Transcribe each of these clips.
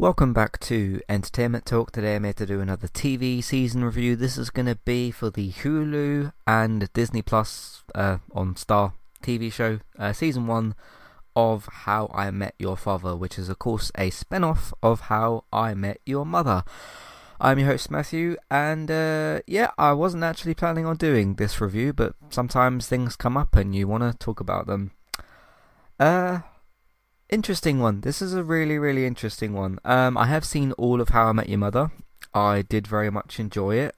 Welcome back to Entertainment Talk. Today I'm here to do another TV season review. This is going to be for the Hulu and Disney Plus uh, on Star TV show, uh, season one of How I Met Your Father, which is, of course, a spin off of How I Met Your Mother. I'm your host, Matthew, and uh, yeah, I wasn't actually planning on doing this review, but sometimes things come up and you want to talk about them. Uh, interesting one. This is a really, really interesting one. Um, I have seen all of How I Met Your Mother. I did very much enjoy it.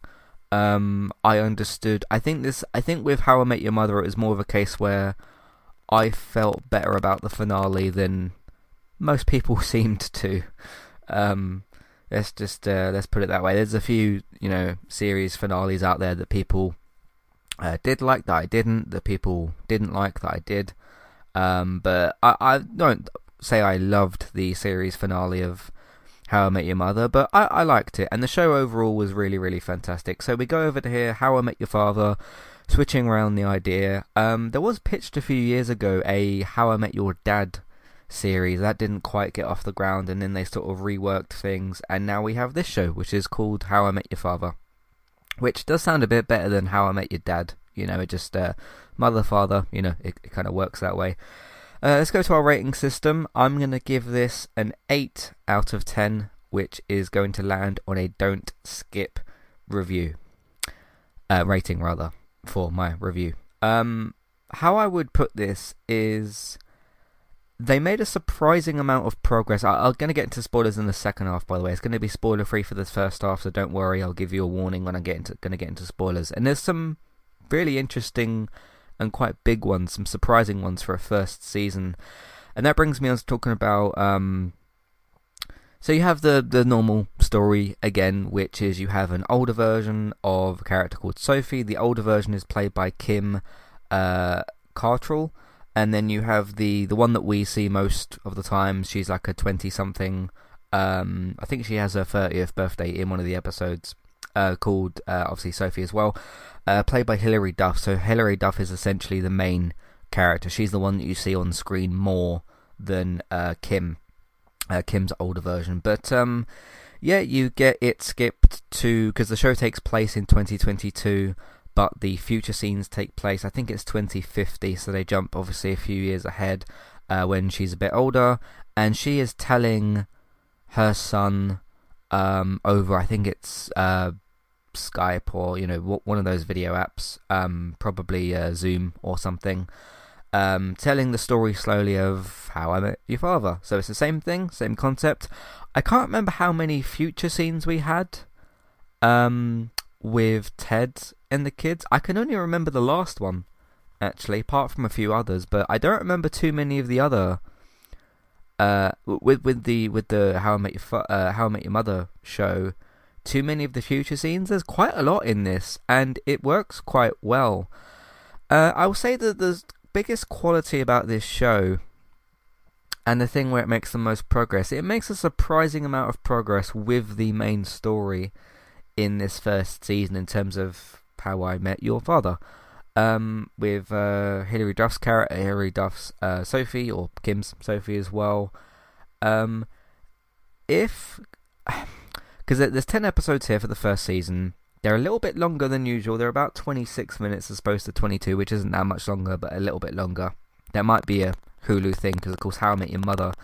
Um, I understood. I think this. I think with How I Met Your Mother, it was more of a case where I felt better about the finale than most people seemed to. Um, let's just uh, let's put it that way. There's a few, you know, series finales out there that people uh, did like that I didn't. That people didn't like that I did. Um, but I, I don't say I loved the series finale of How I Met Your Mother, but I, I liked it, and the show overall was really, really fantastic. So we go over to here, How I Met Your Father, switching around the idea. Um, there was pitched a few years ago a How I Met Your Dad series that didn't quite get off the ground, and then they sort of reworked things, and now we have this show, which is called How I Met Your Father, which does sound a bit better than How I Met Your Dad. You know, it just uh, mother father. You know, it, it kind of works that way. Uh, let's go to our rating system. I'm going to give this an 8 out of 10, which is going to land on a don't skip review. Uh, rating, rather, for my review. Um, how I would put this is they made a surprising amount of progress. I, am going to get into spoilers in the second half, by the way. It's going to be spoiler free for the first half, so don't worry. I'll give you a warning when I get into going to get into spoilers. And there's some really interesting and quite big ones, some surprising ones for a first season. And that brings me on to talking about. Um, so you have the the normal story again, which is you have an older version of a character called Sophie. The older version is played by Kim uh, Cattrall, and then you have the the one that we see most of the time. She's like a twenty something. Um, I think she has her thirtieth birthday in one of the episodes. Uh, called uh, obviously Sophie as well uh, played by Hilary Duff. So Hilary Duff is essentially the main character. She's the one that you see on screen more than uh, Kim, uh, Kim's older version. But um, yeah, you get it skipped to because the show takes place in 2022, but the future scenes take place. I think it's 2050, so they jump obviously a few years ahead uh, when she's a bit older, and she is telling her son um, over. I think it's uh, Skype or you know one of those video apps, um, probably uh, Zoom or something, um, telling the story slowly of how I met your father. So it's the same thing, same concept. I can't remember how many future scenes we had um, with Ted and the kids. I can only remember the last one, actually, apart from a few others. But I don't remember too many of the other. Uh, with with the with the How I Met Your uh, How I Met Your Mother show too many of the future scenes. There's quite a lot in this, and it works quite well. Uh, I will say that the biggest quality about this show, and the thing where it makes the most progress, it makes a surprising amount of progress with the main story in this first season in terms of how I met your father. Um, with uh, Hilary Duff's character, Hilary Duff's uh, Sophie, or Kim's Sophie as well. Um, if because there's 10 episodes here for the first season. They're a little bit longer than usual. They're about 26 minutes as opposed to 22, which isn't that much longer, but a little bit longer. That might be a Hulu thing, because of course How I Met Your Mother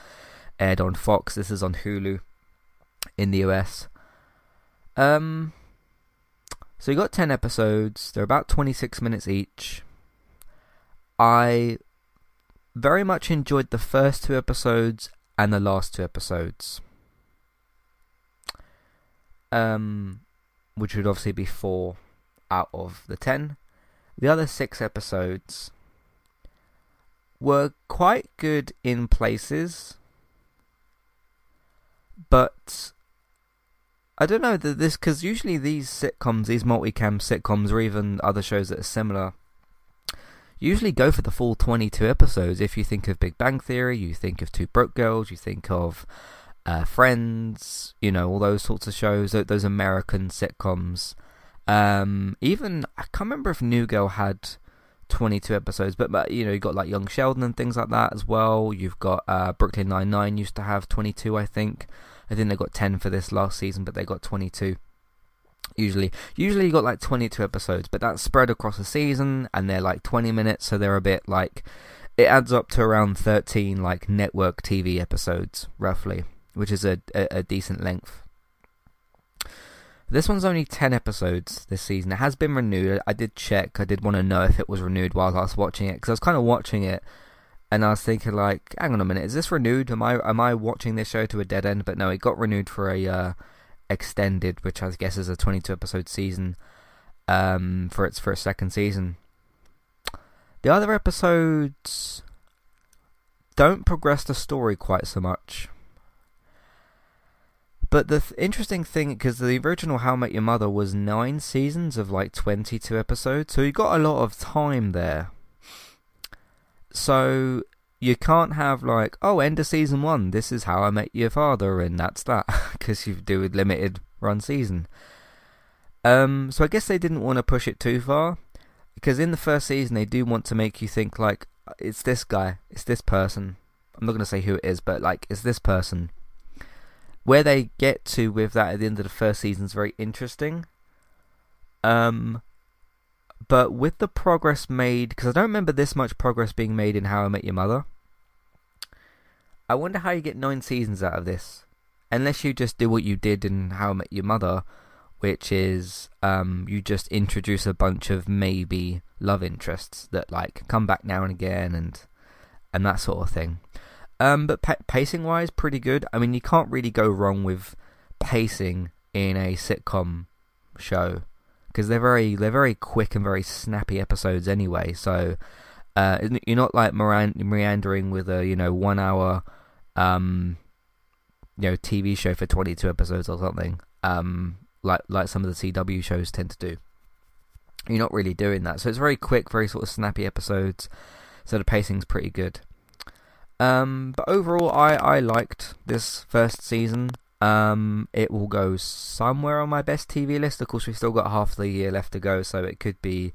aired on Fox. This is on Hulu in the US. Um, so you got 10 episodes. They're about 26 minutes each. I very much enjoyed the first two episodes and the last two episodes um, which would obviously be four out of the ten. The other six episodes were quite good in places, but I don't know that this because usually these sitcoms, these multicam sitcoms, or even other shows that are similar, usually go for the full twenty-two episodes. If you think of Big Bang Theory, you think of Two Broke Girls, you think of uh, Friends, you know, all those sorts of shows, those American sitcoms. Um, even I can't remember if New Girl had 22 episodes. But, but you know, you've got like Young Sheldon and things like that as well. You've got uh, Brooklyn Nine Nine used to have 22, I think. I think they got 10 for this last season, but they got 22. Usually, usually you got like 22 episodes, but that's spread across a season, and they're like 20 minutes, so they're a bit like it adds up to around 13 like network TV episodes roughly, which is a, a, a decent length. This one's only 10 episodes this season. It has been renewed. I did check. I did want to know if it was renewed while I was watching it because I was kind of watching it and I was thinking like, hang on a minute, is this renewed? Am I am I watching this show to a dead end? But no, it got renewed for a uh, extended, which I guess is a 22 episode season um, for its first second season. The other episodes don't progress the story quite so much. But the th- interesting thing, because the original How I Met Your Mother was nine seasons of like 22 episodes, so you got a lot of time there. So you can't have like, oh, end of season one, this is How I Met Your Father, and that's that, because you do a limited run season. Um, so I guess they didn't want to push it too far, because in the first season they do want to make you think like, it's this guy, it's this person. I'm not going to say who it is, but like, it's this person where they get to with that at the end of the first season is very interesting. Um, but with the progress made, because I don't remember this much progress being made in How I Met Your Mother. I wonder how you get nine seasons out of this, unless you just do what you did in How I Met Your Mother, which is um, you just introduce a bunch of maybe love interests that like come back now and again and and that sort of thing. Um, but pa- pacing wise, pretty good. I mean, you can't really go wrong with pacing in a sitcom show because they're very they're very quick and very snappy episodes anyway. So uh, you're not like meandering with a you know one hour um, you know TV show for 22 episodes or something. Um, like like some of the CW shows tend to do. You're not really doing that, so it's very quick, very sort of snappy episodes. So the pacing's pretty good. Um, but overall, I, I liked this first season. Um, it will go somewhere on my best TV list. Of course, we've still got half the year left to go, so it could be,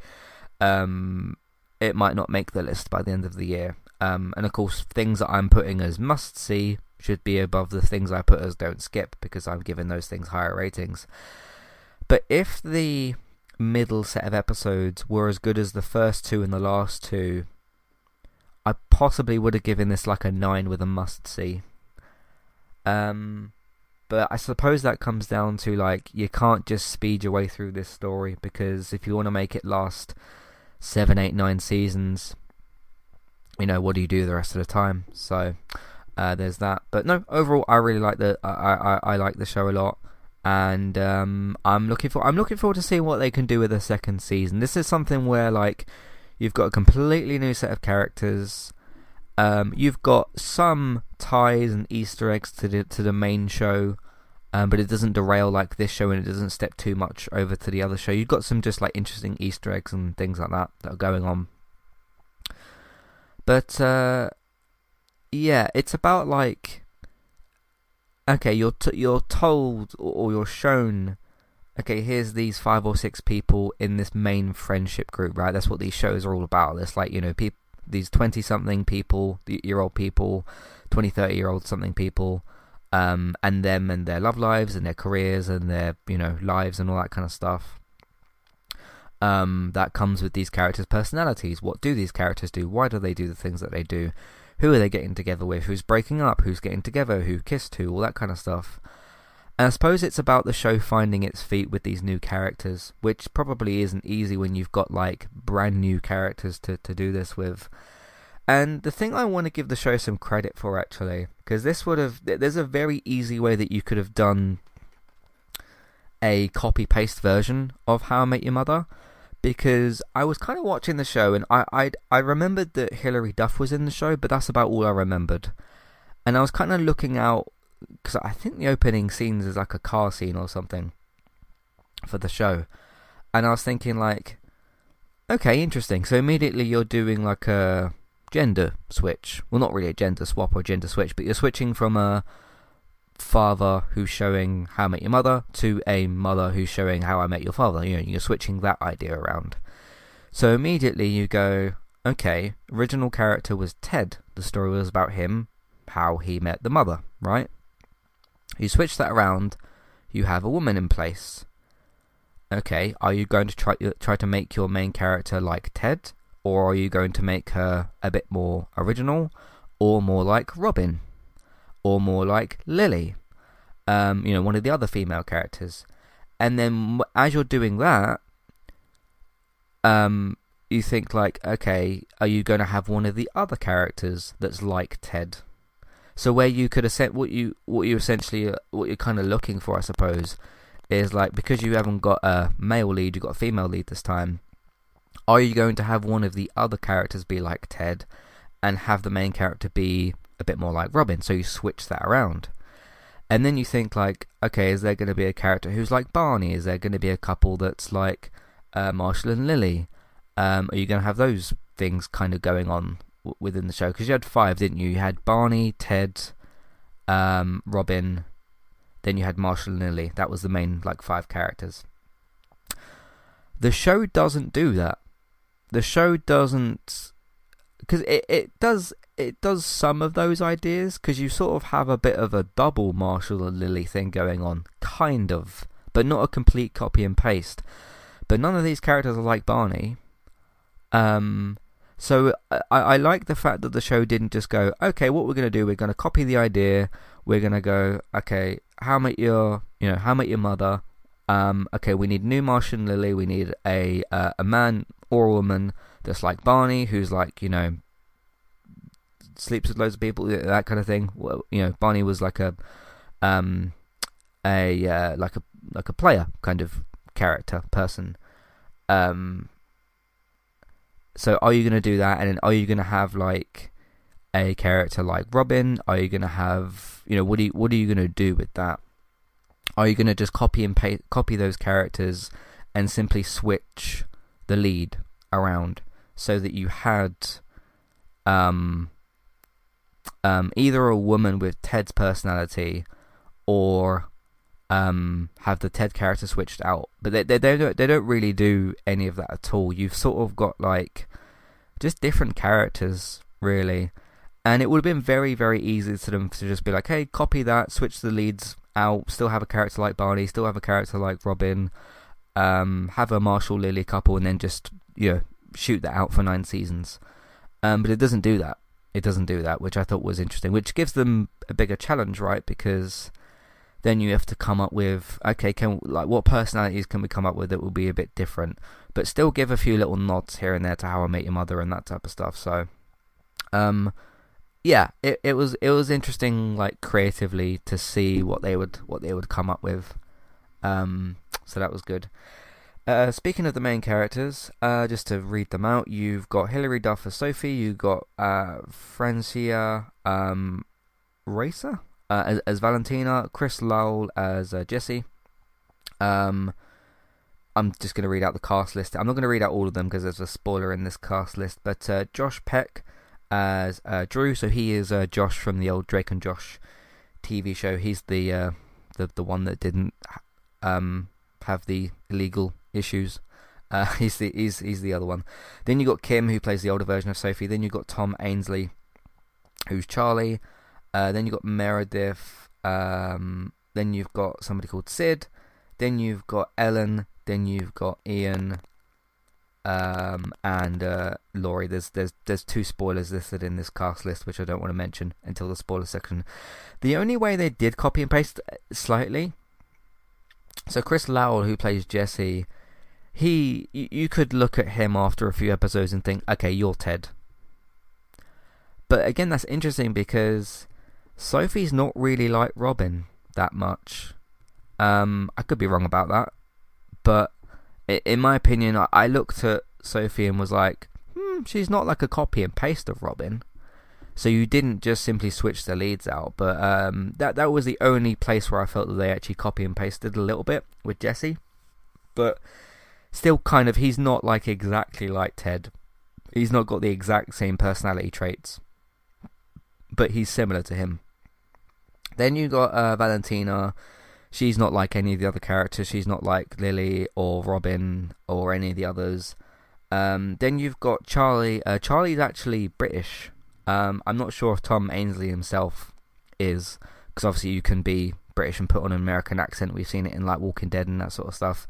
um, it might not make the list by the end of the year. Um, and of course, things that I'm putting as must see should be above the things I put as don't skip because I've given those things higher ratings. But if the middle set of episodes were as good as the first two and the last two, I possibly would have given this like a 9 with a must see. Um, but I suppose that comes down to like you can't just speed your way through this story because if you want to make it last seven, eight, nine seasons, you know what do you do the rest of the time? So uh, there's that. But no, overall, I really like the I I, I like the show a lot, and um, I'm looking for I'm looking forward to seeing what they can do with the second season. This is something where like You've got a completely new set of characters. Um, you've got some ties and Easter eggs to the to the main show, um, but it doesn't derail like this show, and it doesn't step too much over to the other show. You've got some just like interesting Easter eggs and things like that that are going on. But uh, yeah, it's about like okay, you're t- you're told or you're shown okay, here's these five or six people in this main friendship group, right? That's what these shows are all about. It's like, you know, people, these 20 something people, year old people, 20, 30 year old something people, um, and them and their love lives and their careers and their, you know, lives and all that kind of stuff. Um, that comes with these characters' personalities. What do these characters do? Why do they do the things that they do? Who are they getting together with? Who's breaking up? Who's getting together? Who kissed who? All that kind of stuff. And I suppose it's about the show finding its feet with these new characters, which probably isn't easy when you've got like brand new characters to, to do this with. And the thing I want to give the show some credit for actually, because this would have, there's a very easy way that you could have done a copy paste version of How I Met Your Mother. Because I was kind of watching the show and I I I remembered that Hilary Duff was in the show, but that's about all I remembered. And I was kind of looking out because I think the opening scenes is like a car scene or something for the show, and I was thinking like, okay, interesting. So immediately you're doing like a gender switch. Well, not really a gender swap or gender switch, but you're switching from a father who's showing How I Met Your Mother to a mother who's showing How I Met Your Father. You know, you're switching that idea around. So immediately you go, okay, original character was Ted. The story was about him, how he met the mother, right? You switch that around, you have a woman in place. Okay, are you going to try try to make your main character like Ted, or are you going to make her a bit more original, or more like Robin, or more like Lily? Um, you know, one of the other female characters. And then as you're doing that, um, you think like, okay, are you going to have one of the other characters that's like Ted? So where you could have what you what you essentially uh, what you're kind of looking for, I suppose, is like because you haven't got a male lead, you've got a female lead this time. Are you going to have one of the other characters be like Ted, and have the main character be a bit more like Robin? So you switch that around, and then you think like, okay, is there going to be a character who's like Barney? Is there going to be a couple that's like uh, Marshall and Lily? Um, are you going to have those things kind of going on within the show? Because you had five, didn't you? You had Barney, Ted, um, Robin, then you had Marshall and Lily. That was the main like five characters. The show doesn't do that. The show doesn't because it, it does it does some of those ideas because you sort of have a bit of a double Marshall and Lily thing going on, kind of, but not a complete copy and paste. But none of these characters are like Barney. Um, so I, I like the fact that the show didn't just go, okay, what we're going to do, we're going to copy the idea. We're going to go, okay, how met your, you know, how met your mother? Um, okay, we need new Martian Lily. We need a uh, a man or a woman that's like Barney, who's like, you know, sleeps with loads of people, that kind of thing. Well, you know, Barney was like a, um, a uh, like a like a player kind of character person. Um, so are you going to do that? And then are you going to have like a character like Robin? Are you going to have you know what are you, what are you going to do with that? Are you going to just copy and paste copy those characters and simply switch the lead around so that you had um um either a woman with Ted's personality or um, have the Ted character switched out, but they, they they don't they don't really do any of that at all. You've sort of got like just different characters really, and it would have been very very easy to them to just be like, hey, copy that, switch the leads out, still have a character like Barney, still have a character like Robin, um, have a Marshall Lily couple, and then just you know shoot that out for nine seasons. Um, but it doesn't do that. It doesn't do that, which I thought was interesting, which gives them a bigger challenge, right? Because then you have to come up with okay, can like what personalities can we come up with that will be a bit different, but still give a few little nods here and there to How I Met Your Mother and that type of stuff. So, um, yeah, it it was it was interesting, like creatively to see what they would what they would come up with. Um, so that was good. Uh, speaking of the main characters, uh, just to read them out, you've got Hilary Duff as Sophie, you've got uh, Francia um, Raisa, uh, as, as, Valentina, Chris Lowell as uh, Jesse. Um, I'm just going to read out the cast list. I'm not going to read out all of them because there's a spoiler in this cast list. But uh, Josh Peck as uh, Drew, so he is uh, Josh from the old Drake and Josh TV show. He's the the the one that didn't um, have the illegal issues. He's the he's he's the other one. Then you got Kim who plays the older version of Sophie. Then you got Tom Ainsley, who's Charlie. Uh, then you've got Meredith. Um, then you've got somebody called Sid. Then you've got Ellen. Then you've got Ian. Um, and uh, Laurie. There's there's there's two spoilers listed in this cast list, which I don't want to mention until the spoiler section. The only way they did copy and paste uh, slightly. So Chris Lowell, who plays Jesse, he you could look at him after a few episodes and think, okay, you're Ted. But again, that's interesting because Sophie's not really like Robin that much. Um, I could be wrong about that, but in my opinion, I looked at Sophie and was like, hmm, she's not like a copy and paste of Robin. So you didn't just simply switch the leads out, but um, that that was the only place where I felt that they actually copy and pasted a little bit with Jesse. But still, kind of, he's not like exactly like Ted. He's not got the exact same personality traits, but he's similar to him. Then you got uh, Valentina. She's not like any of the other characters. She's not like Lily or Robin or any of the others. Um, then you've got Charlie. Uh, Charlie's actually British. Um, I'm not sure if Tom Ainsley himself is, because obviously you can be British and put on an American accent. We've seen it in like Walking Dead and that sort of stuff.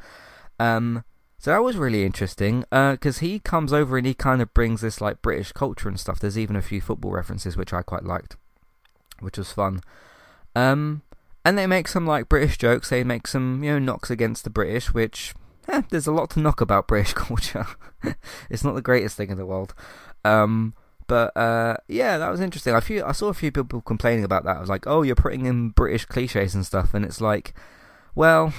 Um, so that was really interesting because uh, he comes over and he kind of brings this like British culture and stuff. There's even a few football references which I quite liked, which was fun. Um, and they make some like British jokes. They make some you know knocks against the British, which eh, there's a lot to knock about British culture. it's not the greatest thing in the world. Um, but uh, yeah, that was interesting. I few I saw a few people complaining about that. I was like, oh, you're putting in British cliches and stuff, and it's like, well,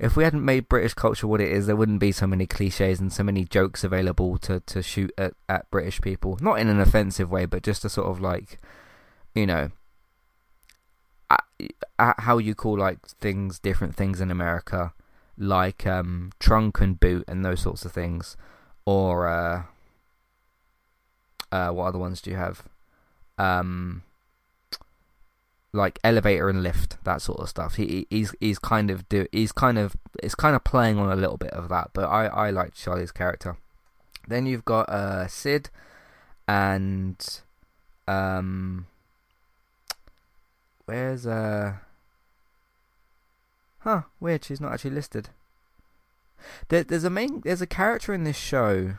if we hadn't made British culture what it is, there wouldn't be so many cliches and so many jokes available to, to shoot at, at British people. Not in an offensive way, but just to sort of like, you know, how you call like things different things in America, like um, trunk and boot and those sorts of things, or uh, uh, what other ones do you have? Um, like elevator and lift, that sort of stuff. He he's he's kind of do he's kind of it's kind of playing on a little bit of that, but I I like Charlie's character. Then you've got uh Sid and um where's uh huh weird she's not actually listed. There, there's a main there's a character in this show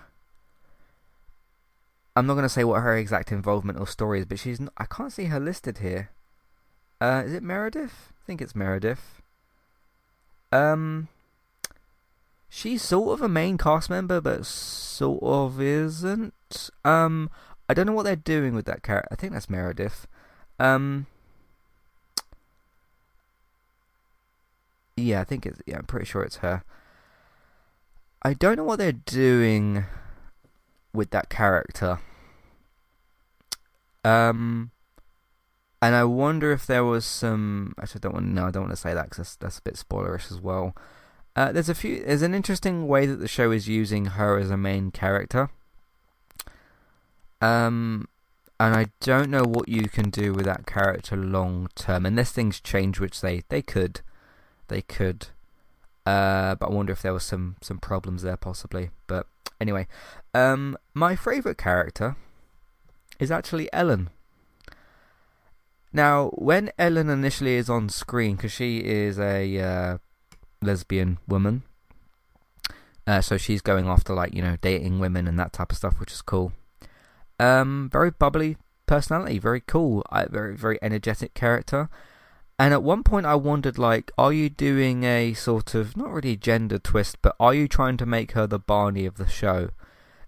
I'm not going to say what her exact involvement or story is, but she's not, I can't see her listed here. Uh, is it Meredith? I think it's Meredith. Um, she's sort of a main cast member, but sort of isn't. Um, I don't know what they're doing with that character. I think that's Meredith. Um, yeah, I think it's. Yeah, I'm pretty sure it's her. I don't know what they're doing with that character. Um, and I wonder if there was some. Actually, I don't want. No, I don't want to say that because that's, that's a bit spoilerish as well. Uh, there's a few. There's an interesting way that the show is using her as a main character. Um, and I don't know what you can do with that character long term, unless things change, which they they could, they could. Uh, but I wonder if there was some some problems there possibly. But anyway, um, my favourite character is actually Ellen. Now, when Ellen initially is on screen, because she is a uh, lesbian woman, uh, so she's going after like you know dating women and that type of stuff, which is cool. Um, very bubbly personality, very cool, very very energetic character. And at one point, I wondered, like, are you doing a sort of not really gender twist, but are you trying to make her the Barney of the show?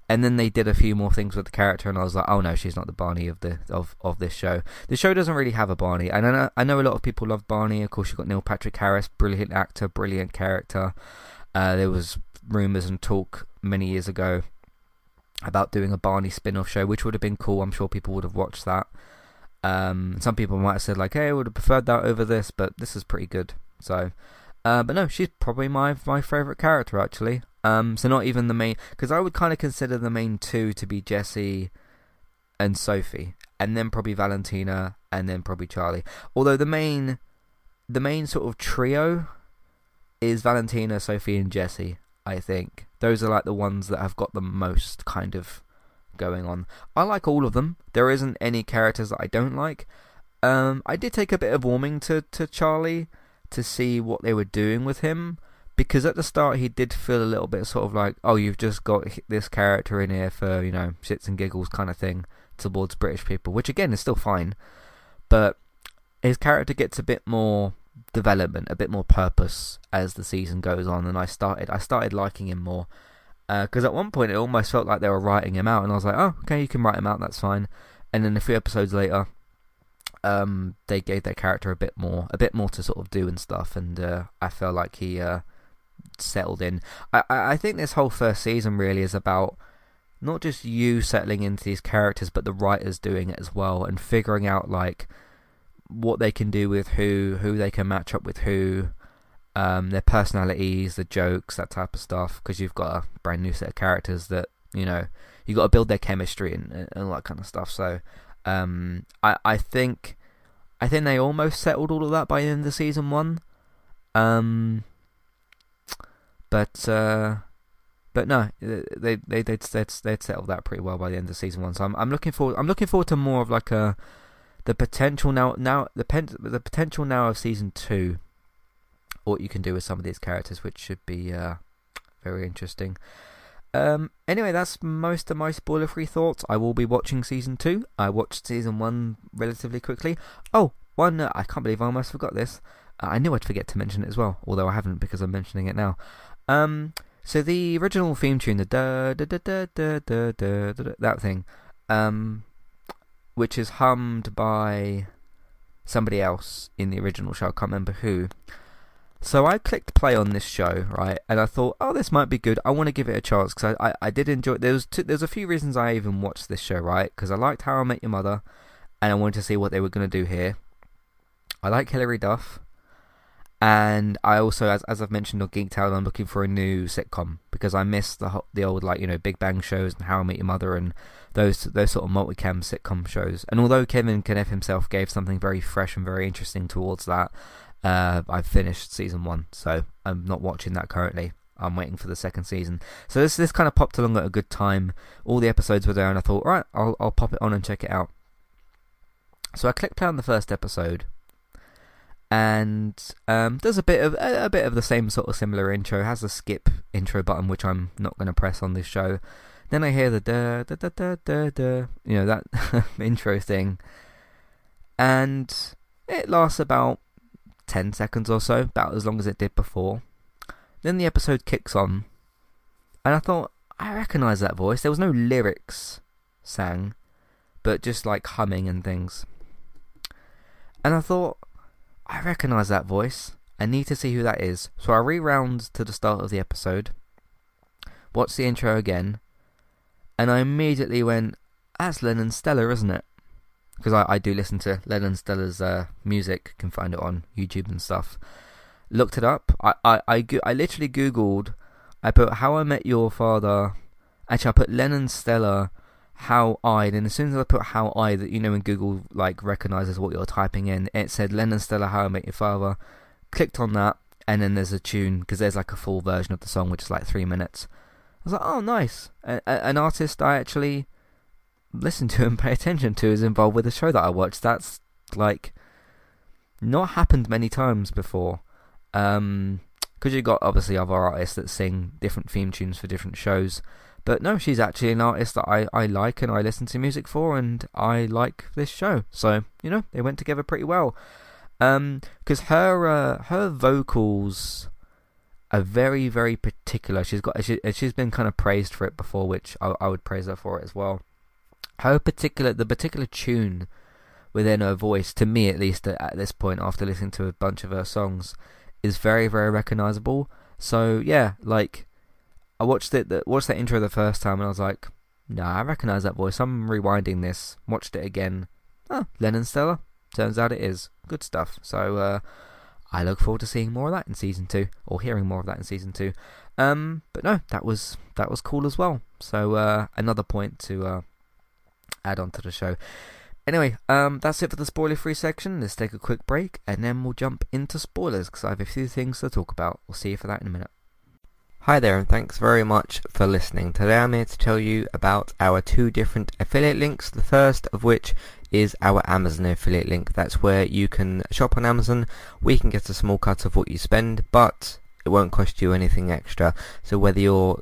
And then they did a few more things with the character, and I was like, oh no, she's not the Barney of the of, of this show. The show doesn't really have a Barney, and I know, I know a lot of people love Barney. Of course, you've got Neil Patrick Harris, brilliant actor, brilliant character. Uh, there was rumors and talk many years ago about doing a Barney spin-off show, which would have been cool. I'm sure people would have watched that. Um, some people might have said like, "Hey, I would have preferred that over this," but this is pretty good. So, uh, but no, she's probably my my favorite character actually. Um, so not even the main, because I would kind of consider the main two to be Jesse and Sophie, and then probably Valentina, and then probably Charlie. Although the main, the main sort of trio is Valentina, Sophie, and Jesse. I think those are like the ones that have got the most kind of going on. I like all of them. There isn't any characters that I don't like. Um, I did take a bit of warming to, to Charlie to see what they were doing with him because at the start he did feel a little bit sort of like, oh, you've just got this character in here for you know shits and giggles kind of thing towards British people, which again is still fine, but his character gets a bit more development, a bit more purpose as the season goes on, and I started I started liking him more because uh, at one point it almost felt like they were writing him out, and I was like, oh, okay, you can write him out, that's fine. And then a few episodes later, um, they gave their character a bit more, a bit more to sort of do and stuff, and uh, I felt like he uh, settled in. I, I think this whole first season really is about not just you settling into these characters, but the writers doing it as well, and figuring out like what they can do with who, who they can match up with who, um, their personalities, the jokes, that type of stuff. Because you've got a brand new set of characters that you know you got to build their chemistry and, and all that kind of stuff. So um, I I think I think they almost settled all of that by the end of season one. Um, but uh, but no, they they they'd, they'd they'd settled that pretty well by the end of season one. So I'm I'm looking forward I'm looking forward to more of like a the potential now now the pen, the potential now of season two. What you can do with some of these characters, which should be uh, very interesting. Um, anyway, that's most of my spoiler free thoughts. I will be watching season two. I watched season one relatively quickly. Oh, one, uh, I can't believe I almost forgot this. Uh, I knew I'd forget to mention it as well, although I haven't because I'm mentioning it now. Um, so the original theme tune, the da da da da da da da, da that thing, um, which is hummed by somebody else in the original show. I can't remember who. So I clicked play on this show, right, and I thought, oh, this might be good. I want to give it a chance because I, I, I, did enjoy. it. There was two, there's a few reasons I even watched this show, right? Because I liked How I Met Your Mother, and I wanted to see what they were going to do here. I like Hilary Duff, and I also, as as I've mentioned on Geek Out, I'm looking for a new sitcom because I miss the the old like you know Big Bang shows and How I Met Your Mother and those those sort of multicam sitcom shows. And although Kevin Can F himself gave something very fresh and very interesting towards that, uh, I've finished season one, so I'm not watching that currently. I'm waiting for the second season. So this this kind of popped along at a good time. All the episodes were there, and I thought, right, I'll I'll pop it on and check it out. So I clicked play on the first episode and um, there's a bit of a, a, bit of the same sort of similar intro. It has a skip intro button, which I'm not going to press on this show. Then I hear the da da da da da da, you know that intro thing, and it lasts about ten seconds or so, about as long as it did before. Then the episode kicks on, and I thought I recognise that voice. There was no lyrics sang, but just like humming and things. And I thought, I recognise that voice. I need to see who that is. So I rewound to the start of the episode, watched the intro again, and I immediately went, that's Lennon Stella, isn't it? Because I, I do listen to Lennon Stella's uh, music, can find it on YouTube and stuff. Looked it up. I, I, I, I literally Googled, I put How I Met Your Father. Actually, I put Lennon Stella how I, and as soon as I put how I, that you know when Google like recognizes what you're typing in, it said Lennon Stella How I Met Your Father. Clicked on that, and then there's a tune because there's like a full version of the song which is like three minutes. I was like, oh, nice. A- a- an artist I actually listen to and pay attention to is involved with a show that I watched. That's like not happened many times before. Um, because you've got obviously other artists that sing different theme tunes for different shows. But no, she's actually an artist that I, I like and I listen to music for, and I like this show. So you know they went together pretty well. Um, because her uh, her vocals are very very particular. She's got she, she's been kind of praised for it before, which I, I would praise her for it as well. Her particular the particular tune within her voice, to me at least at, this point, after listening to a bunch of her songs, is very very recognizable. So yeah, like I watched it, the, watched that intro the first time, and I was like, "Nah, I recognise that voice." I'm rewinding this, watched it again. Oh, Lennon Stella. Turns out it is good stuff. So uh, I look forward to seeing more of that in season two, or hearing more of that in season two. Um, but no, that was that was cool as well. So uh, another point to uh, add on to the show. Anyway, um, that's it for the spoiler-free section. Let's take a quick break, and then we'll jump into spoilers because I have a few things to talk about. We'll see you for that in a minute. Hi there and thanks very much for listening. Today I'm here to tell you about our two different affiliate links. The first of which is our Amazon affiliate link. That's where you can shop on Amazon. We can get a small cut of what you spend, but it won't cost you anything extra. So whether you're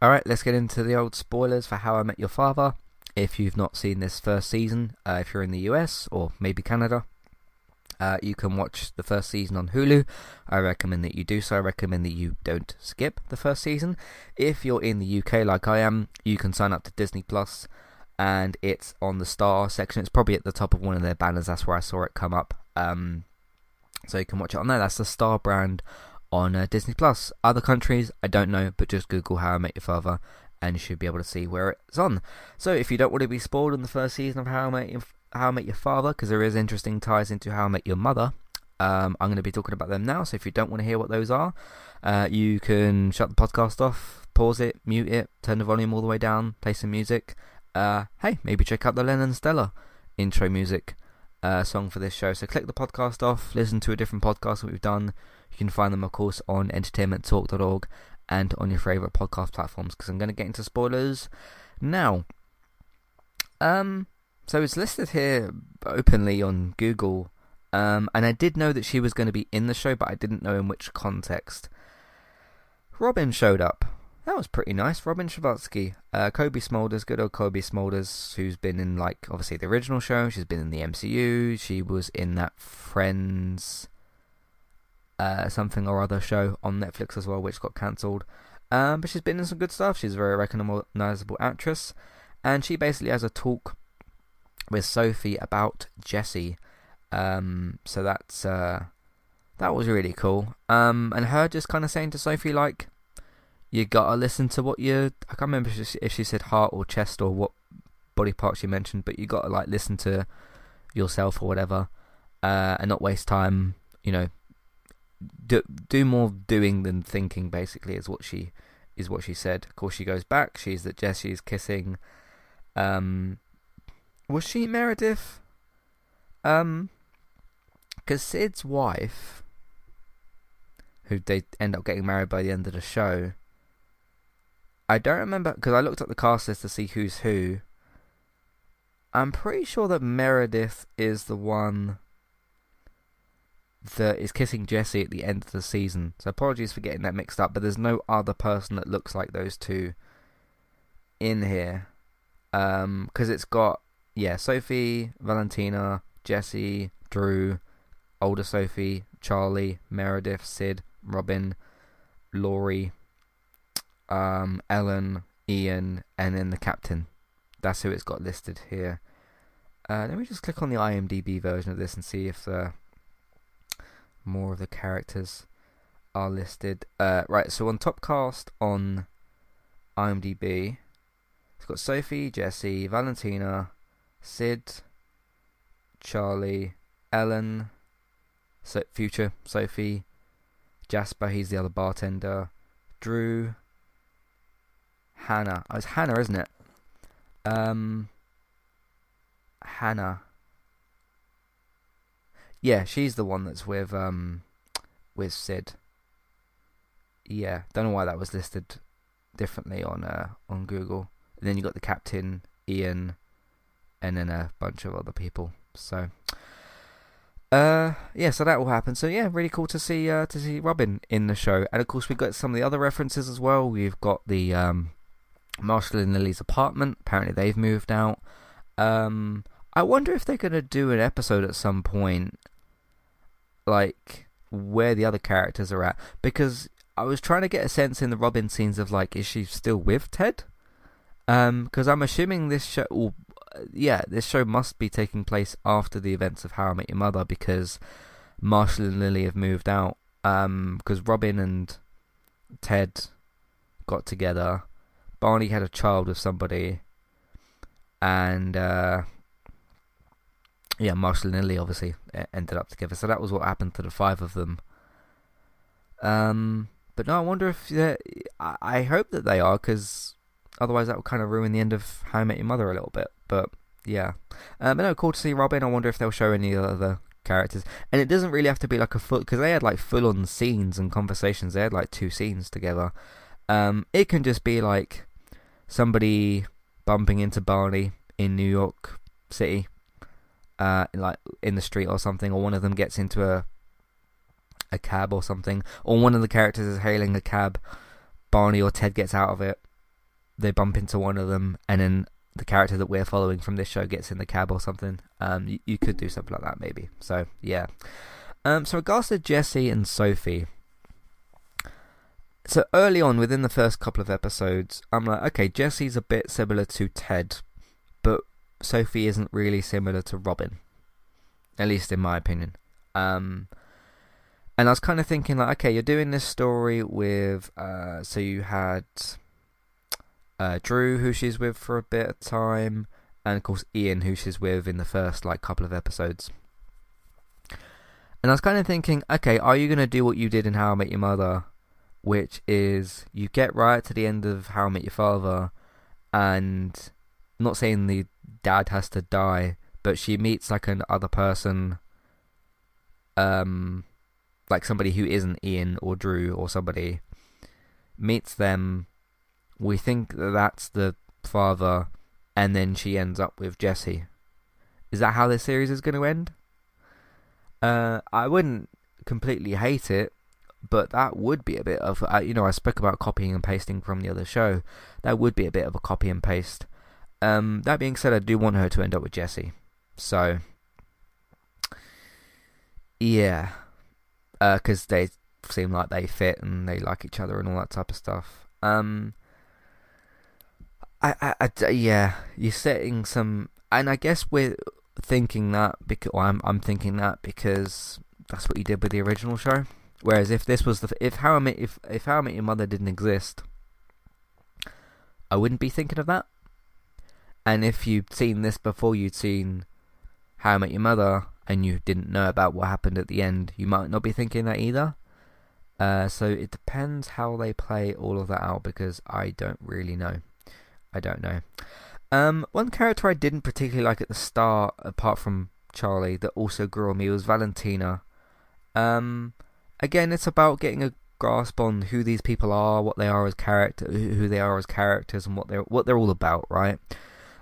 Alright, let's get into the old spoilers for How I Met Your Father. If you've not seen this first season, uh, if you're in the US or maybe Canada, uh, you can watch the first season on Hulu. I recommend that you do so. I recommend that you don't skip the first season. If you're in the UK like I am, you can sign up to Disney Plus, and it's on the Star section. It's probably at the top of one of their banners. That's where I saw it come up. Um, so you can watch it on there. That's the Star brand on uh, Disney Plus. Other countries, I don't know, but just Google How I Met Your Father and you should be able to see where it's on. So if you don't want to be spoiled in the first season of How I Met Your, How I Met Your Father, because there is interesting ties into How I Met Your Mother, um, I'm going to be talking about them now. So if you don't want to hear what those are, uh, you can shut the podcast off, pause it, mute it, turn the volume all the way down, play some music. Uh, hey, maybe check out the Lennon Stella intro music uh, song for this show. So click the podcast off, listen to a different podcast that we've done. You can find them, of course, on entertainmenttalk.org and on your favourite podcast platforms because I'm going to get into spoilers now. Um, so it's listed here openly on Google, um, and I did know that she was going to be in the show, but I didn't know in which context. Robin showed up. That was pretty nice. Robin Scherbatsky, uh, Cobie Smulders, good old Cobie Smulders, who's been in like obviously the original show. She's been in the MCU. She was in that Friends, uh, something or other show on Netflix as well, which got cancelled. Um, but she's been in some good stuff. She's a very recognizable actress, and she basically has a talk with Sophie about Jesse. Um, so that's uh, that was really cool. Um, and her just kind of saying to Sophie like you gotta listen to what you. I can't remember if she, if she said heart or chest or what body part she mentioned, but you gotta like listen to yourself or whatever, uh, and not waste time. You know, do do more doing than thinking. Basically, is what she is what she said. Of course, she goes back. She's that Jesse's kissing. Um, was she Meredith? Um, because Sid's wife, who they end up getting married by the end of the show, I don't remember because I looked at the cast list to see who's who. I'm pretty sure that Meredith is the one that is kissing Jesse at the end of the season. So apologies for getting that mixed up, but there's no other person that looks like those two in here. Um, because it's got yeah, Sophie, Valentina, Jesse, Drew, older Sophie, Charlie, Meredith, Sid, Robin, Laurie, um, Ellen, Ian, and then the captain. That's who it's got listed here. Uh, let me just click on the IMDb version of this and see if uh, more of the characters are listed. Uh, right, so on top cast on IMDb, it's got Sophie, Jesse, Valentina, Sid, Charlie, Ellen, so future Sophie, Jasper, he's the other bartender, Drew, Hannah. Oh, it's Hannah, isn't it? Um, Hannah. Yeah, she's the one that's with um, with Sid. Yeah, don't know why that was listed differently on uh on Google. And then you got the captain, Ian, and then a bunch of other people. So, uh, yeah, so that will happen. So yeah, really cool to see uh to see Robin in the show, and of course we've got some of the other references as well. We've got the um Marshall and Lily's apartment. Apparently, they've moved out. Um, I wonder if they're gonna do an episode at some point, like where the other characters are at, because I was trying to get a sense in the Robin scenes of like, is she still with Ted? Um, because I'm assuming this show, yeah, this show must be taking place after the events of How I Met Your Mother because Marshall and Lily have moved out. Um, because Robin and Ted got together. Barney had a child with somebody, and uh, yeah, Marshall and Lily obviously ended up together. So that was what happened to the five of them. Um, but no, I wonder if I, I hope that they are because otherwise that would kind of ruin the end of How I Met Your Mother a little bit. But yeah, um, but no, cool to see Robin. I wonder if they'll show any other characters, and it doesn't really have to be like a full because they had like full on scenes and conversations. They had like two scenes together. Um, it can just be like somebody bumping into Barney in New York City uh, like in the street or something, or one of them gets into a a cab or something, or one of the characters is hailing a cab. Barney or Ted gets out of it. They bump into one of them, and then the character that we're following from this show gets in the cab or something. Um, you, you could do something like that maybe. So yeah. Um, so regards to Jesse and Sophie. So early on, within the first couple of episodes, I'm like, okay, Jesse's a bit similar to Ted, Sophie isn't really similar to Robin, at least in my opinion. Um, and I was kind of thinking like, okay, you're doing this story with, uh, so you had uh, Drew, who she's with for a bit of time, and of course Ian, who she's with in the first like couple of episodes. And I was kind of thinking, okay, are you going to do what you did in How I Met Your Mother, which is you get right to the end of How I Met Your Father, and not saying the dad has to die, but she meets like an other person, um, like somebody who isn't Ian or Drew or somebody, meets them. We think that that's the father, and then she ends up with Jesse. Is that how this series is going to end? Uh, I wouldn't completely hate it, but that would be a bit of uh, you know I spoke about copying and pasting from the other show. That would be a bit of a copy and paste. Um, that being said, I do want her to end up with Jesse. So, yeah, because uh, they seem like they fit and they like each other and all that type of stuff. Um, I, I, I yeah, you're setting some, and I guess we're thinking that because I'm, I'm thinking that because that's what you did with the original show. Whereas if this was the if how I met if if how I met your mother didn't exist, I wouldn't be thinking of that. And if you'd seen this before you'd seen How I Met Your Mother and you didn't know about what happened at the end, you might not be thinking that either. Uh, so it depends how they play all of that out because I don't really know. I don't know. Um, one character I didn't particularly like at the start, apart from Charlie, that also grew on me was Valentina. Um, again, it's about getting a grasp on who these people are, what they are as character, who they are as characters, and what they're what they're all about, right?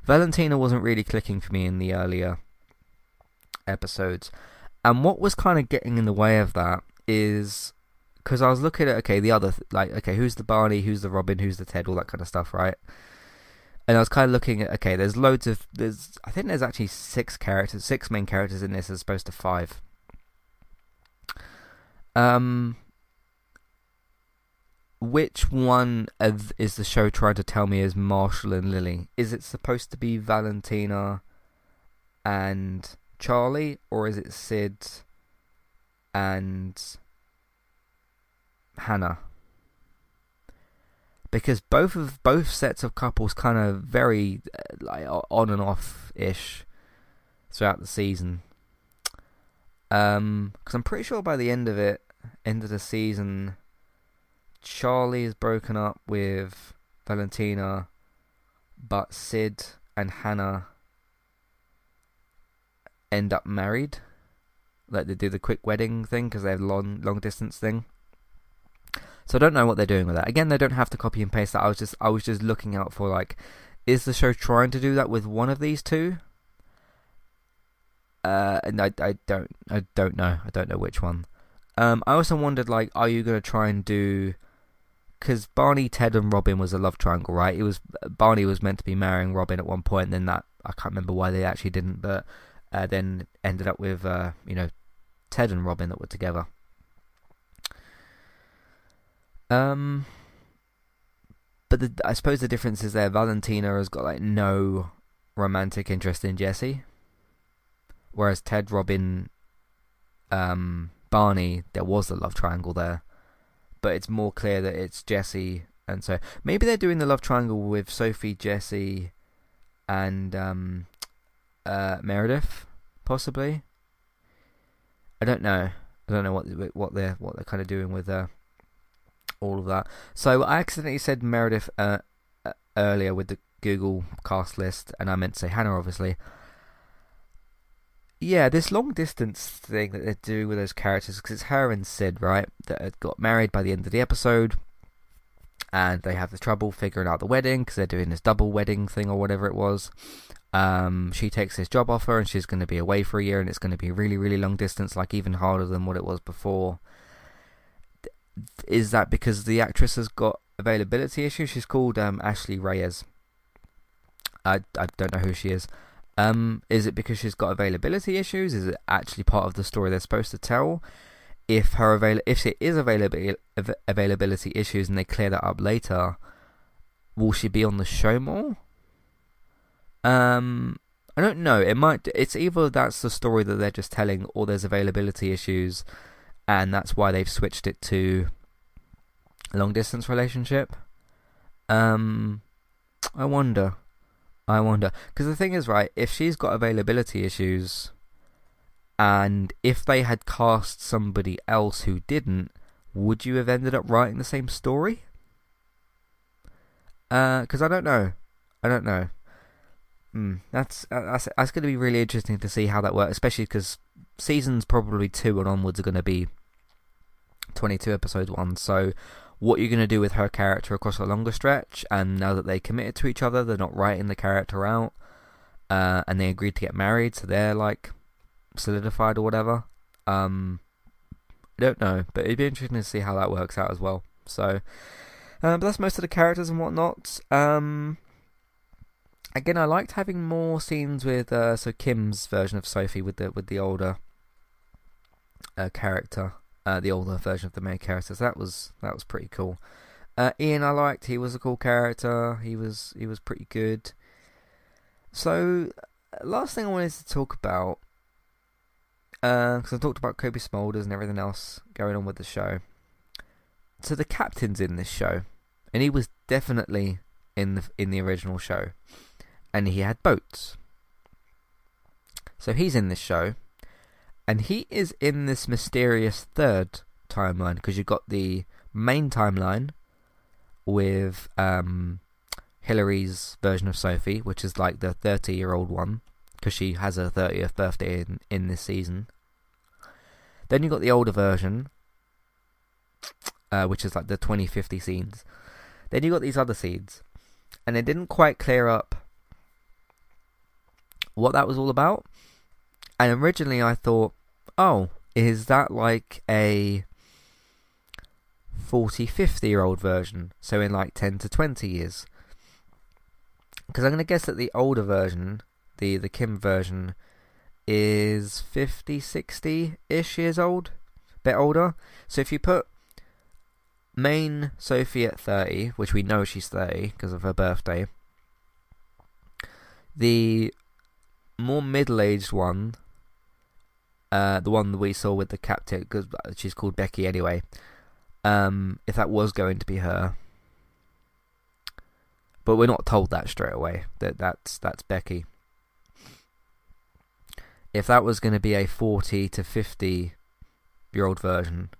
Valentina wasn't really clicking for me in the earlier episodes. And what was kind of getting in the way of that is because I was looking at okay, the other like okay, who's the Barney, who's the Robin, who's the Ted, all that kind of stuff, right? And I was kind of looking at okay, there's loads of there's I think there's actually six characters, six main characters in this as opposed to five. Um, which one is the show trying to tell me is Marshall and Lily? Is it supposed to be Valentina and Charlie, or is it Sid and Hannah? Because both of both sets of couples kind of very uh, like on and off ish throughout the season. Um, because I'm pretty sure by the end of it, end of the season Charlie is broken up with Valentina, but Sid and Hannah end up married. Like they do the quick wedding thing because they have long long distance thing. So I don't know what they're doing with that. Again, they don't have to copy and paste that. I was just I was just looking out for like, is the show trying to do that with one of these two? Uh, and I I don't I don't know I don't know which one. Um, I also wondered like, are you gonna try and do because Barney, Ted, and Robin was a love triangle, right? It was Barney was meant to be marrying Robin at one point, then that I can't remember why they actually didn't, but uh, then ended up with uh, you know Ted and Robin that were together. Um, but the, I suppose the difference is there. Valentina has got like no romantic interest in Jesse. Whereas Ted, Robin, um, Barney, there was a love triangle there, but it's more clear that it's Jesse, and so maybe they're doing the love triangle with Sophie, Jesse, and um, uh, Meredith, possibly. I don't know. I don't know what what they're what they're kind of doing with uh, all of that. So I accidentally said Meredith uh, uh, earlier with the Google cast list, and I meant to say Hannah, obviously. Yeah, this long distance thing that they're doing with those characters, because it's her and Sid, right, that had got married by the end of the episode, and they have the trouble figuring out the wedding because they're doing this double wedding thing or whatever it was. Um, she takes this job offer and she's going to be away for a year, and it's going to be really, really long distance, like even harder than what it was before. Is that because the actress has got availability issues? She's called um, Ashley Reyes. I I don't know who she is. Um, is it because she's got availability issues? Is it actually part of the story they're supposed to tell? If her avail if it is availability availability issues and they clear that up later, will she be on the show more? Um, I don't know. It might. It's either that's the story that they're just telling, or there's availability issues, and that's why they've switched it to long distance relationship. Um, I wonder. I wonder because the thing is, right? If she's got availability issues, and if they had cast somebody else who didn't, would you have ended up writing the same story? Because uh, I don't know. I don't know. Mm, that's that's that's going to be really interesting to see how that works, especially because seasons probably two and onwards are going to be twenty-two episodes one. So what you're going to do with her character across a longer stretch, and now that they committed to each other, they're not writing the character out, uh, and they agreed to get married, so they're like solidified or whatever. Um, I don't know, but it'd be interesting to see how that works out as well. So, um, but that's most of the characters and whatnot. Um, again, I liked having more scenes with uh, so Kim's version of Sophie with the with the older uh, character uh, the older version of the main characters. That was that was pretty cool. Uh, Ian, I liked. He was a cool character. He was he was pretty good. So, uh, last thing I wanted to talk about, because uh, I talked about Cobie Smulders and everything else going on with the show. So the captain's in this show, and he was definitely in the in the original show, and he had boats. So he's in this show, and he is in this mysterious third timeline because you've got the main timeline with um, Hilary's version of Sophie, which is like the 30 year old one because she has her 30th birthday in, in this season. Then you've got the older version, uh, which is like the 2050 scenes. Then you got these other scenes, and they didn't quite clear up what that was all about. And originally I thought, oh, is that like a 40, 50 year old version? So in like 10 to 20 years? Because I'm going to guess that the older version, the, the Kim version, is 50, 60 ish years old. Bit older. So if you put main Sophie at 30, which we know she's 30 because of her birthday, the more middle aged one uh, the one that we saw with the captain, because she's called Becky anyway. Um, if that was going to be her, but we're not told that straight away that that's that's Becky. If that was going to be a forty to fifty year old version,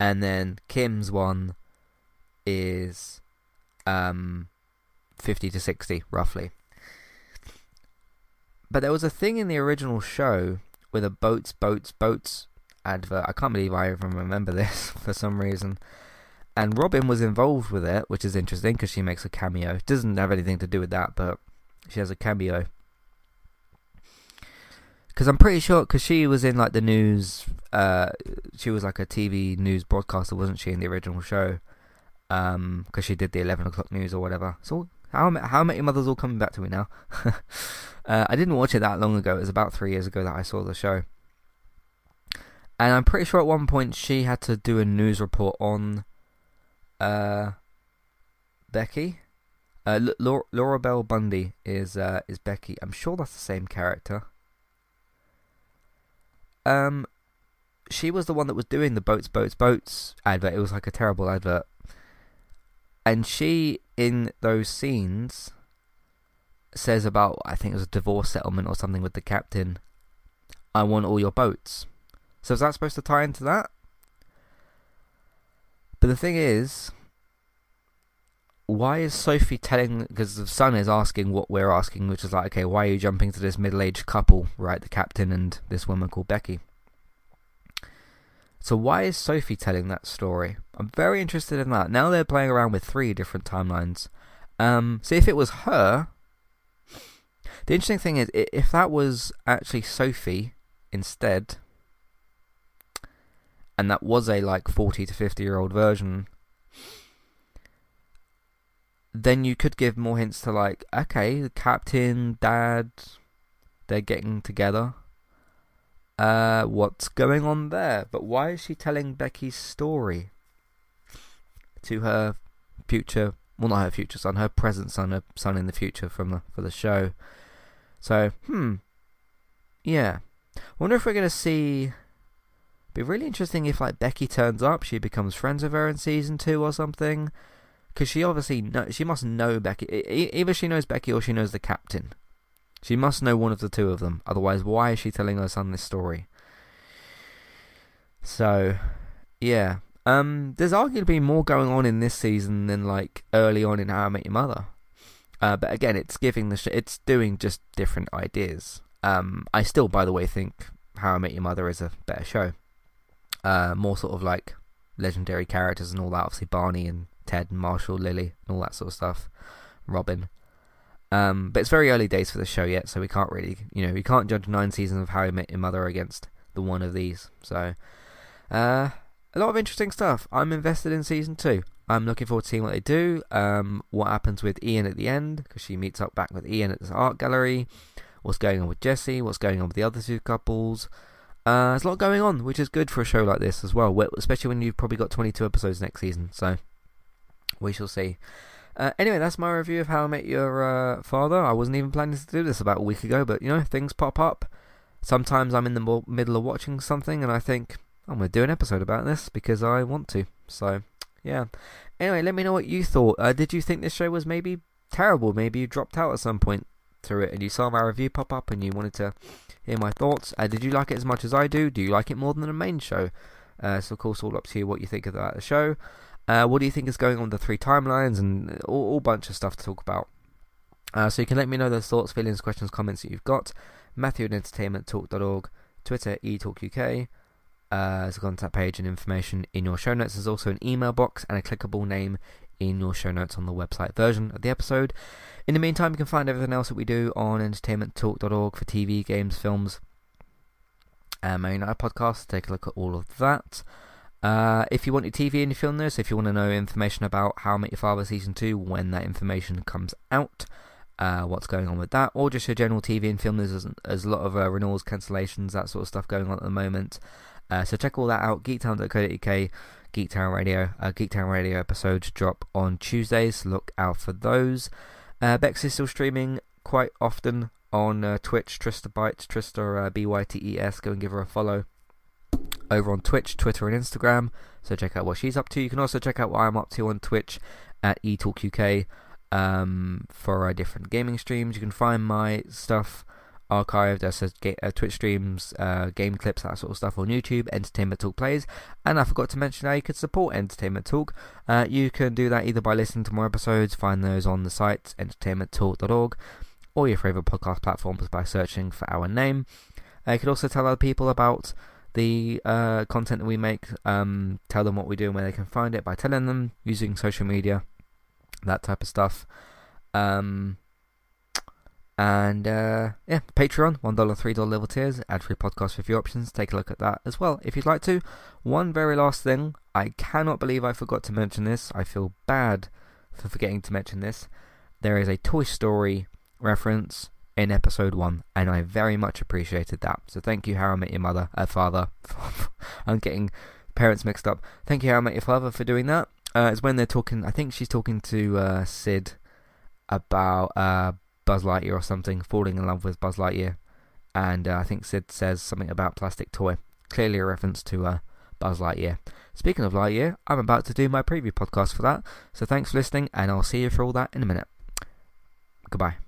and then Kim's one is um fifty to sixty roughly. But there was a thing in the original show with a boats, boats, boats advert. I can't believe I even remember this for some reason. And Robin was involved with it, which is interesting because she makes a cameo. Doesn't have anything to do with that, but she has a cameo. Because I'm pretty sure, because she was in like the news, uh, she was like a TV news broadcaster, wasn't she, in the original show? Um, because she did the 11 o'clock news or whatever. So how how many mothers all coming back to me now? uh, I didn't watch it that long ago. It was about three years ago that I saw the show, and I'm pretty sure at one point she had to do a news report on uh, Becky. Uh, Laura, Laura Bell Bundy is uh, is Becky. I'm sure that's the same character. Um, she was the one that was doing the boats, boats, boats advert. It was like a terrible advert. And she, in those scenes, says about I think it was a divorce settlement or something with the captain. I want all your boats. So is that supposed to tie into that? But the thing is, why is Sophie telling? Because the son is asking what we're asking, which is like, okay, why are you jumping to this middle-aged couple, right? The captain and this woman called Becky. So why is Sophie telling that story? I'm very interested in that. Now they're playing around with three different timelines. Um, see if it was her. The interesting thing is, if that was actually Sophie instead, and that was a like 40 to 50 year old version, then you could give more hints to like, okay, the captain, dad, they're getting together. Uh, what's going on there? But why is she telling Becky's story to her future? Well, not her future son, her present son, her son in the future from the for the show. So, hmm, yeah. Wonder if we're gonna see be really interesting if like Becky turns up, she becomes friends with her in season two or something, because she obviously know she must know Becky. Either she knows Becky or she knows the captain. She must know one of the two of them. Otherwise, why is she telling her son this story? So, yeah. Um, there's arguably more going on in this season than like early on in How I Met Your Mother. Uh, but again, it's giving the sh- it's doing just different ideas. Um, I still, by the way, think How I Met Your Mother is a better show uh, more sort of like legendary characters and all that. Obviously, Barney and Ted and Marshall, Lily, and all that sort of stuff. Robin. Um, but it's very early days for the show yet, so we can't really, you know, we can't judge nine seasons of How I Met Your Mother against the one of these. So, uh, a lot of interesting stuff. I'm invested in season two. I'm looking forward to seeing what they do. Um, what happens with Ian at the end because she meets up back with Ian at this art gallery. What's going on with Jesse? What's going on with the other two couples? Uh, there's a lot going on, which is good for a show like this as well, especially when you've probably got 22 episodes next season. So we shall see. Uh, anyway, that's my review of How I Met Your uh, Father. I wasn't even planning to do this about a week ago, but you know, things pop up. Sometimes I'm in the middle of watching something and I think, I'm going to do an episode about this because I want to. So, yeah. Anyway, let me know what you thought. Uh, did you think this show was maybe terrible? Maybe you dropped out at some point through it and you saw my review pop up and you wanted to hear my thoughts. Uh, did you like it as much as I do? Do you like it more than the main show? Uh, so, of course, all up to you what you think of that show. Uh, what do you think is going on with the three timelines and all, all bunch of stuff to talk about. Uh, so you can let me know those thoughts, feelings, questions, comments that you've got. Matthew at entertainmenttalk.org, Twitter eTalkUK. Uh, there's a contact page and information in your show notes. There's also an email box and a clickable name in your show notes on the website version of the episode. In the meantime, you can find everything else that we do on entertainmenttalk.org for TV, games, films, and my United podcast. Take a look at all of that. Uh, if you want your TV and your film news, if you want to know information about How I Met Your Father Season 2, when that information comes out, uh, what's going on with that, or just your general TV and film news, there's, there's a lot of uh, renewals, cancellations, that sort of stuff going on at the moment. Uh, so check all that out, geektown.co.uk, Geektown Radio. Uh, Geektown Radio episodes drop on Tuesdays, look out for those. Uh, Bex is still streaming quite often on Twitch, Trista Bytes, Trista uh, B Y T E S. Go and give her a follow over on Twitch, Twitter, and Instagram. So check out what she's up to. You can also check out what I'm up to on Twitch at eTalkUK um, for uh, different gaming streams. You can find my stuff archived as ga- uh, Twitch streams, uh, game clips, that sort of stuff on YouTube, Entertainment Talk Plays. And I forgot to mention how you could support Entertainment Talk. Uh, you can do that either by listening to more episodes, find those on the site, entertainmenttalk.org, or your favourite podcast platforms by searching for our name. Uh, you can also tell other people about the uh, content that we make, um, tell them what we do and where they can find it by telling them using social media, that type of stuff. Um, and uh, yeah, Patreon, $1, $3 level tiers, ad free podcast your options. Take a look at that as well if you'd like to. One very last thing I cannot believe I forgot to mention this. I feel bad for forgetting to mention this. There is a Toy Story reference in episode 1, and I very much appreciated that. So thank you, How I Met Your Mother, uh, Father. I'm getting parents mixed up. Thank you, How I Met Your Father, for doing that. Uh, it's when they're talking, I think she's talking to uh, Sid about uh, Buzz Lightyear or something, falling in love with Buzz Lightyear. And uh, I think Sid says something about plastic toy. Clearly a reference to uh, Buzz Lightyear. Speaking of Lightyear, I'm about to do my preview podcast for that. So thanks for listening, and I'll see you for all that in a minute. Goodbye.